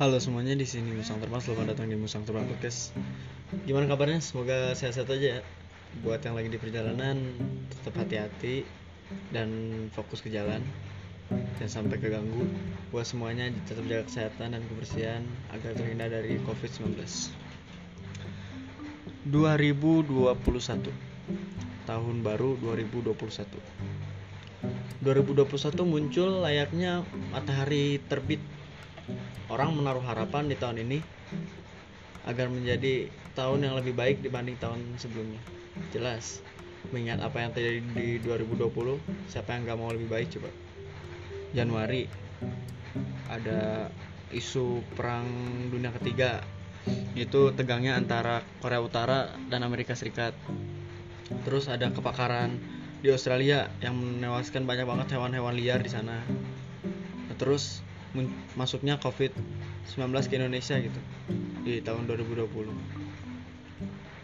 Halo semuanya di sini Musang Terbang selamat datang di Musang Terbang Podcast. Gimana kabarnya? Semoga sehat-sehat aja ya. Buat yang lagi di perjalanan tetap hati-hati dan fokus ke jalan. Jangan sampai keganggu. Buat semuanya tetap jaga kesehatan dan kebersihan agar terhindar dari COVID-19. 2021 Tahun baru 2021 2021 muncul layaknya matahari terbit orang menaruh harapan di tahun ini agar menjadi tahun yang lebih baik dibanding tahun sebelumnya. Jelas, mengingat apa yang terjadi di 2020, siapa yang gak mau lebih baik coba? Januari ada isu perang dunia ketiga itu tegangnya antara Korea Utara dan Amerika Serikat. Terus ada kebakaran di Australia yang menewaskan banyak banget hewan-hewan liar di sana. Terus masuknya COVID-19 ke Indonesia gitu di tahun 2020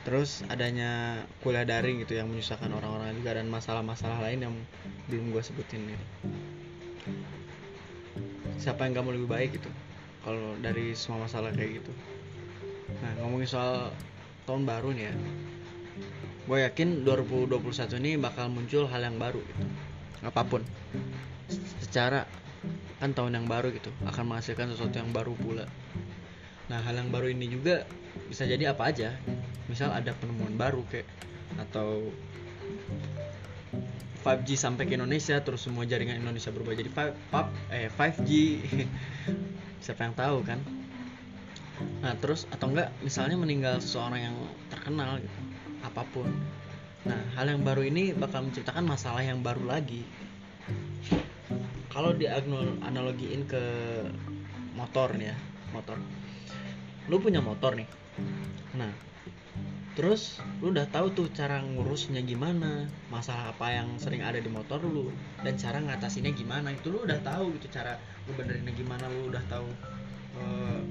terus adanya kuliah daring gitu yang menyusahkan orang-orang juga dan masalah-masalah lain yang belum gue sebutin gitu. Siapa yang gak mau lebih baik gitu kalau dari semua masalah kayak gitu. Nah ngomongin soal tahun baru nih ya gue yakin 2021 ini bakal muncul hal yang baru gitu. Apa pun. Secara kan tahun yang baru gitu akan menghasilkan sesuatu yang baru pula. Nah hal yang baru ini juga bisa jadi apa aja. Misal ada penemuan baru kayak atau 5G sampai ke Indonesia terus semua jaringan Indonesia berubah jadi 5, eh 5G siapa yang tahu kan? Nah terus atau enggak misalnya meninggal seseorang yang terkenal gitu apa pun. Nah hal yang baru ini bakal menciptakan masalah yang baru lagi kalau di analogiin ke motor nih ya motor. Lu punya motor nih. Nah terus lu udah tahu tuh cara ngurusnya gimana masalah apa yang sering ada di motor lu dan cara ngatasinnya gimana. Itu lu udah tahu gitu cara lu benerinnya gimana lu udah tahu uh,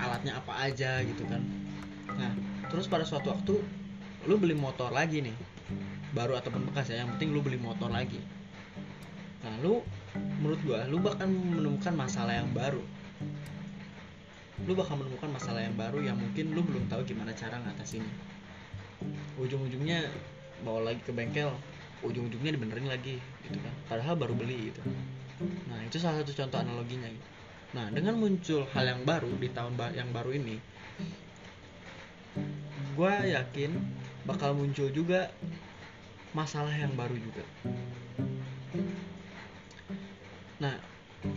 alatnya apa aja gitu kan. Nah terus pada suatu waktu lu beli motor lagi nih baru ataupun bekas ya yang penting lu beli motor lagi. Nah lu menurut gua lu bakal menemukan masalah yang baru. Lu bakal menemukan masalah yang baru yang mungkin lu belum tahu gimana cara ngatasinnya ujung-ujungnya bawa lagi ke bengkel ujung-ujungnya dibenerin lagi gitu kan. Padahal baru beli gitu. Nah itu salah satu contoh analoginya gitu. nah dengan muncul hal yang baru di tahun yang baru ini gue yakin bakal muncul juga masalah yang baru juga nah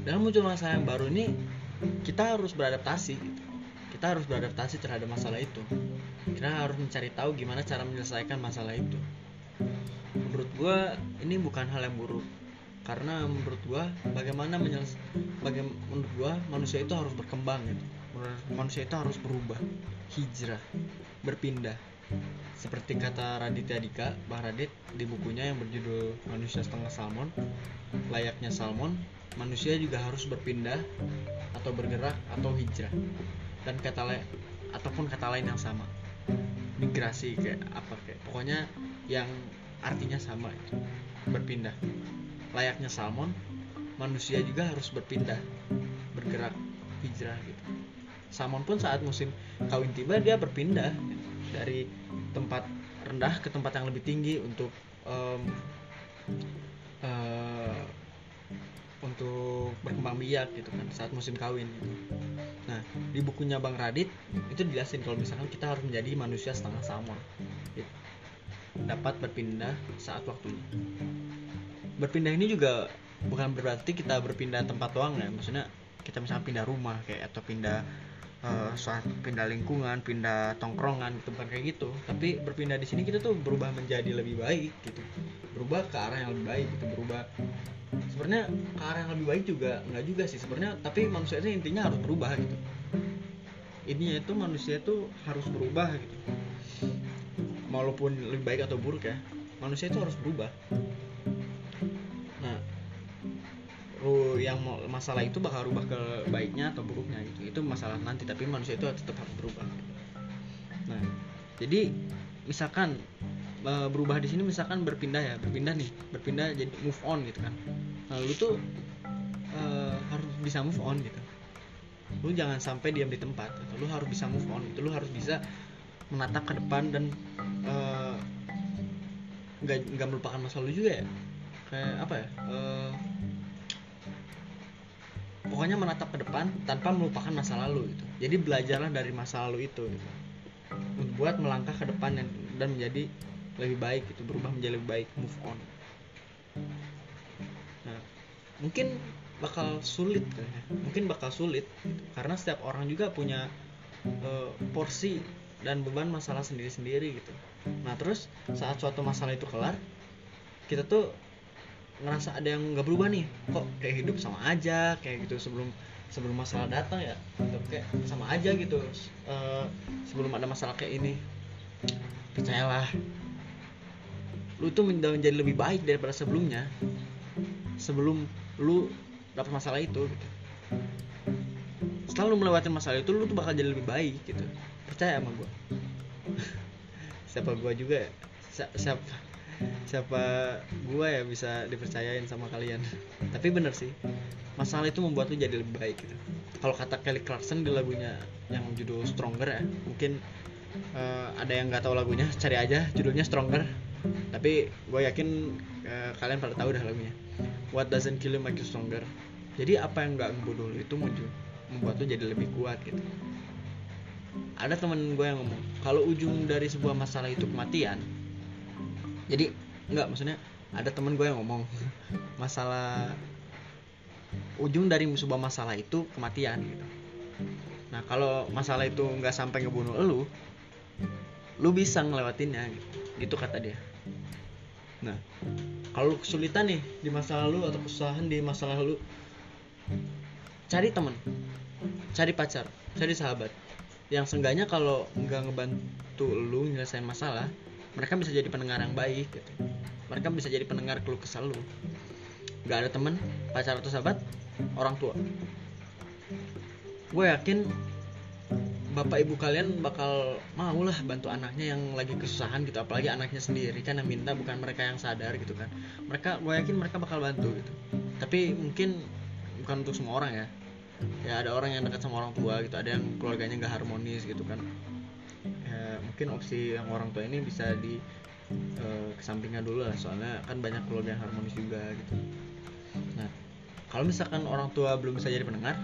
dengan muncul masalah yang baru ini kita harus beradaptasi gitu. kita harus beradaptasi terhadap masalah itu. Kita harus mencari tahu gimana cara menyelesaikan masalah itu. Menurut gue ini bukan hal yang buruk. Karena menurut gue bagaimana menyeles bagaimana menurut gue manusia itu harus berkembang gitu. Manusia itu harus berubah hijrah berpindah seperti kata Raditya Dika, Bang Radit di bukunya yang berjudul Manusia Setengah Salmon, layaknya salmon, manusia juga harus berpindah atau bergerak atau hijrah. Dan kata lain ataupun kata lain yang sama. Migrasi kayak apa kayak pokoknya yang artinya sama berpindah. Layaknya salmon manusia juga harus berpindah bergerak hijrah gitu. Salmon pun saat musim kawin tiba dia berpindah. gitu, dari tempat rendah ke tempat yang lebih tinggi untuk um, uh, untuk berkembang biak gitu kan saat musim kawin gitu. Nah di bukunya Bang Radit itu dijelasin kalau misalkan kita harus menjadi manusia setengah sama gitu. dapat berpindah saat waktunya. Berpindah ini juga bukan berarti kita berpindah tempat doang ya maksudnya kita misalnya pindah rumah kayak atau pindah uh, pindah lingkungan, pindah tongkrongan gitu bukan kayak gitu. Tapi berpindah di sini kita tuh berubah menjadi lebih baik gitu. Berubah ke arah yang lebih baik gitu, berubah. Sebenarnya ke arah yang lebih baik juga nggak juga sih. Sebenarnya tapi manusia itu intinya harus berubah gitu. Ininya itu manusia itu harus berubah gitu. Walaupun lebih baik atau buruk ya manusia itu harus berubah yang masalah itu bakal rubah ke baiknya atau buruknya gitu. Itu masalah nanti tapi manusia itu tetap harus berubah. Nah jadi misalkan Eh, berubah di sini misalkan berpindah ya berpindah nih berpindah jadi move on gitu kan. Nah lu tuh uh, harus bisa move on gitu. Lu jangan sampai diam di tempat gitu. lu harus bisa move on itu lu harus bisa menatap ke depan dan eh, nggak nggak melupakan masa lalu juga ya. Kayak apa ya eh, pokoknya menatap ke depan tanpa melupakan masa lalu gitu. Jadi belajarlah dari masa lalu itu gitu. Buat melangkah ke depan dan, dan menjadi lebih baik gitu berubah menjadi lebih baik move on. Nah mungkin bakal sulit kayaknya mungkin bakal sulit gitu. karena setiap orang juga punya eh, porsi dan beban masalah sendiri-sendiri gitu. Nah terus saat suatu masalah itu kelar kita tuh ngerasa ada yang nggak berubah nih kok kayak hidup sama aja kayak gitu sebelum sebelum masalah datang ya gitu. kayak sama aja gitu Eh, sebelum ada masalah kayak ini percayalah lu tuh menjadi lebih baik daripada sebelumnya sebelum lu dapat masalah itu gitu. setelah lu melewati masalah itu lu tuh bakal jadi lebih baik gitu percaya sama gua siapa gua juga ya? Si- siapa siapa gua ya bisa dipercayain sama kalian. Tapi bener sih masalah itu membuat lu jadi lebih baik gitu. Kalau kata Kelly Clarkson di lagunya yang judul Stronger ya mungkin eh, ada yang nggak tahu lagunya cari aja judulnya Stronger. Tapi gue yakin eh, kalian pada tahu dah lagunya. What doesn't kill you make you stronger. Jadi apa yang nggak ngebunuh lu itu muncul membuat lu jadi lebih kuat gitu. Ada temen gue yang ngomong kalau ujung dari sebuah masalah itu kematian jadi nggak maksudnya ada temen gue yang ngomong masalah ujung dari sebuah masalah itu kematian gitu. Nah kalau masalah itu nggak sampai ngebunuh lu lu bisa ngelewatinnya gitu, kata dia. Nah kalau kesulitan nih di masa lalu atau kesusahan di masa lalu cari temen cari pacar cari sahabat yang seenggaknya kalau nggak ngebantu lu nyelesain masalah mereka bisa jadi pendengar yang baik gitu. Mereka bisa jadi pendengar keluh kesal lu. Nggak ada temen pacar atau sahabat orang tua. Gue yakin bapak ibu kalian bakal mau lah bantu anaknya yang lagi kesusahan gitu. Apalagi anaknya sendiri kan yang minta bukan mereka yang sadar gitu kan. Mereka gue yakin mereka bakal bantu gitu. Tapi mungkin bukan untuk semua orang ya. Ya ada orang yang dekat sama orang tua gitu ada yang keluarganya nggak harmonis gitu kan mungkin opsi yang orang tua ini bisa di eh, kesampingkan dulu lah. Soalnya kan banyak keluarga yang harmonis juga gitu. Nah kalau misalkan orang tua belum bisa jadi pendengar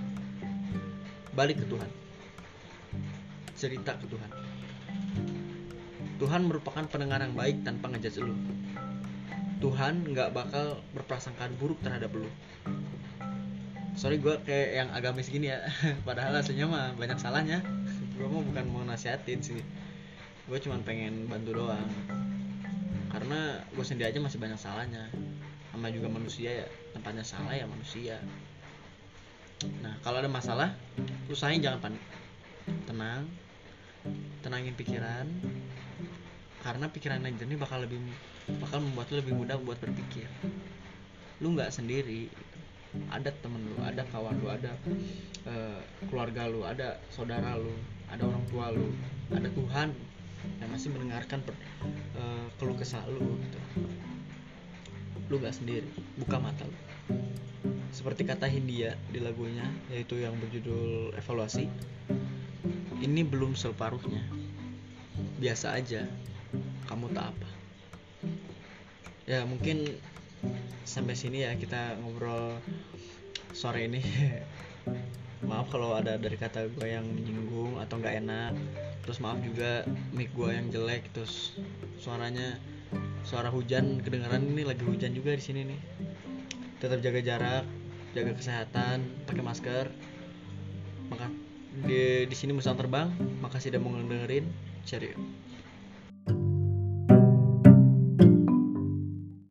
balik ke Tuhan. Cerita ke Tuhan. Tuhan merupakan pendengar yang baik tanpa ngejudge lu. Tuhan nggak bakal berprasangka buruk terhadap lu. Sorry gue kayak yang agamis gini ya. Padahal aslinya mah banyak salahnya. Gue mah bukan mau nasihatin sih gue cuma pengen bantu doang. Karena gue sendiri aja masih banyak salahnya. Sama juga manusia ya tempatnya salah ya manusia. Nah kalau ada masalah usahain jangan panik tenang tenangin pikiran. Karena pikiran yang jernih bakal lebih bakal membuat lu lebih mudah buat berpikir. Lu nggak sendiri ada temen lu ada kawan lu ada eh, keluarga lu ada saudara lu ada orang tua lu ada Tuhan yang masih mendengarkan per- eh, keluh kesah lu gitu. lu nggak sendiri buka mata lu. Seperti kata Hindia di lagunya yaitu yang berjudul evaluasi ini belum separuhnya. Biasa aja. Kamu tak apa. Ya mungkin sampai sini ya kita ngobrol sore ini. Maaf kalau ada dari kata gue yang menyinggung atau nggak enak terus maaf juga mic gue yang jelek terus suaranya suara hujan kedengaran ini lagi hujan juga di sini nih. Tetap jaga jarak jaga kesehatan pakai masker. Maka di di sini musang terbang makasih udah mau ngedengerin. Cheerio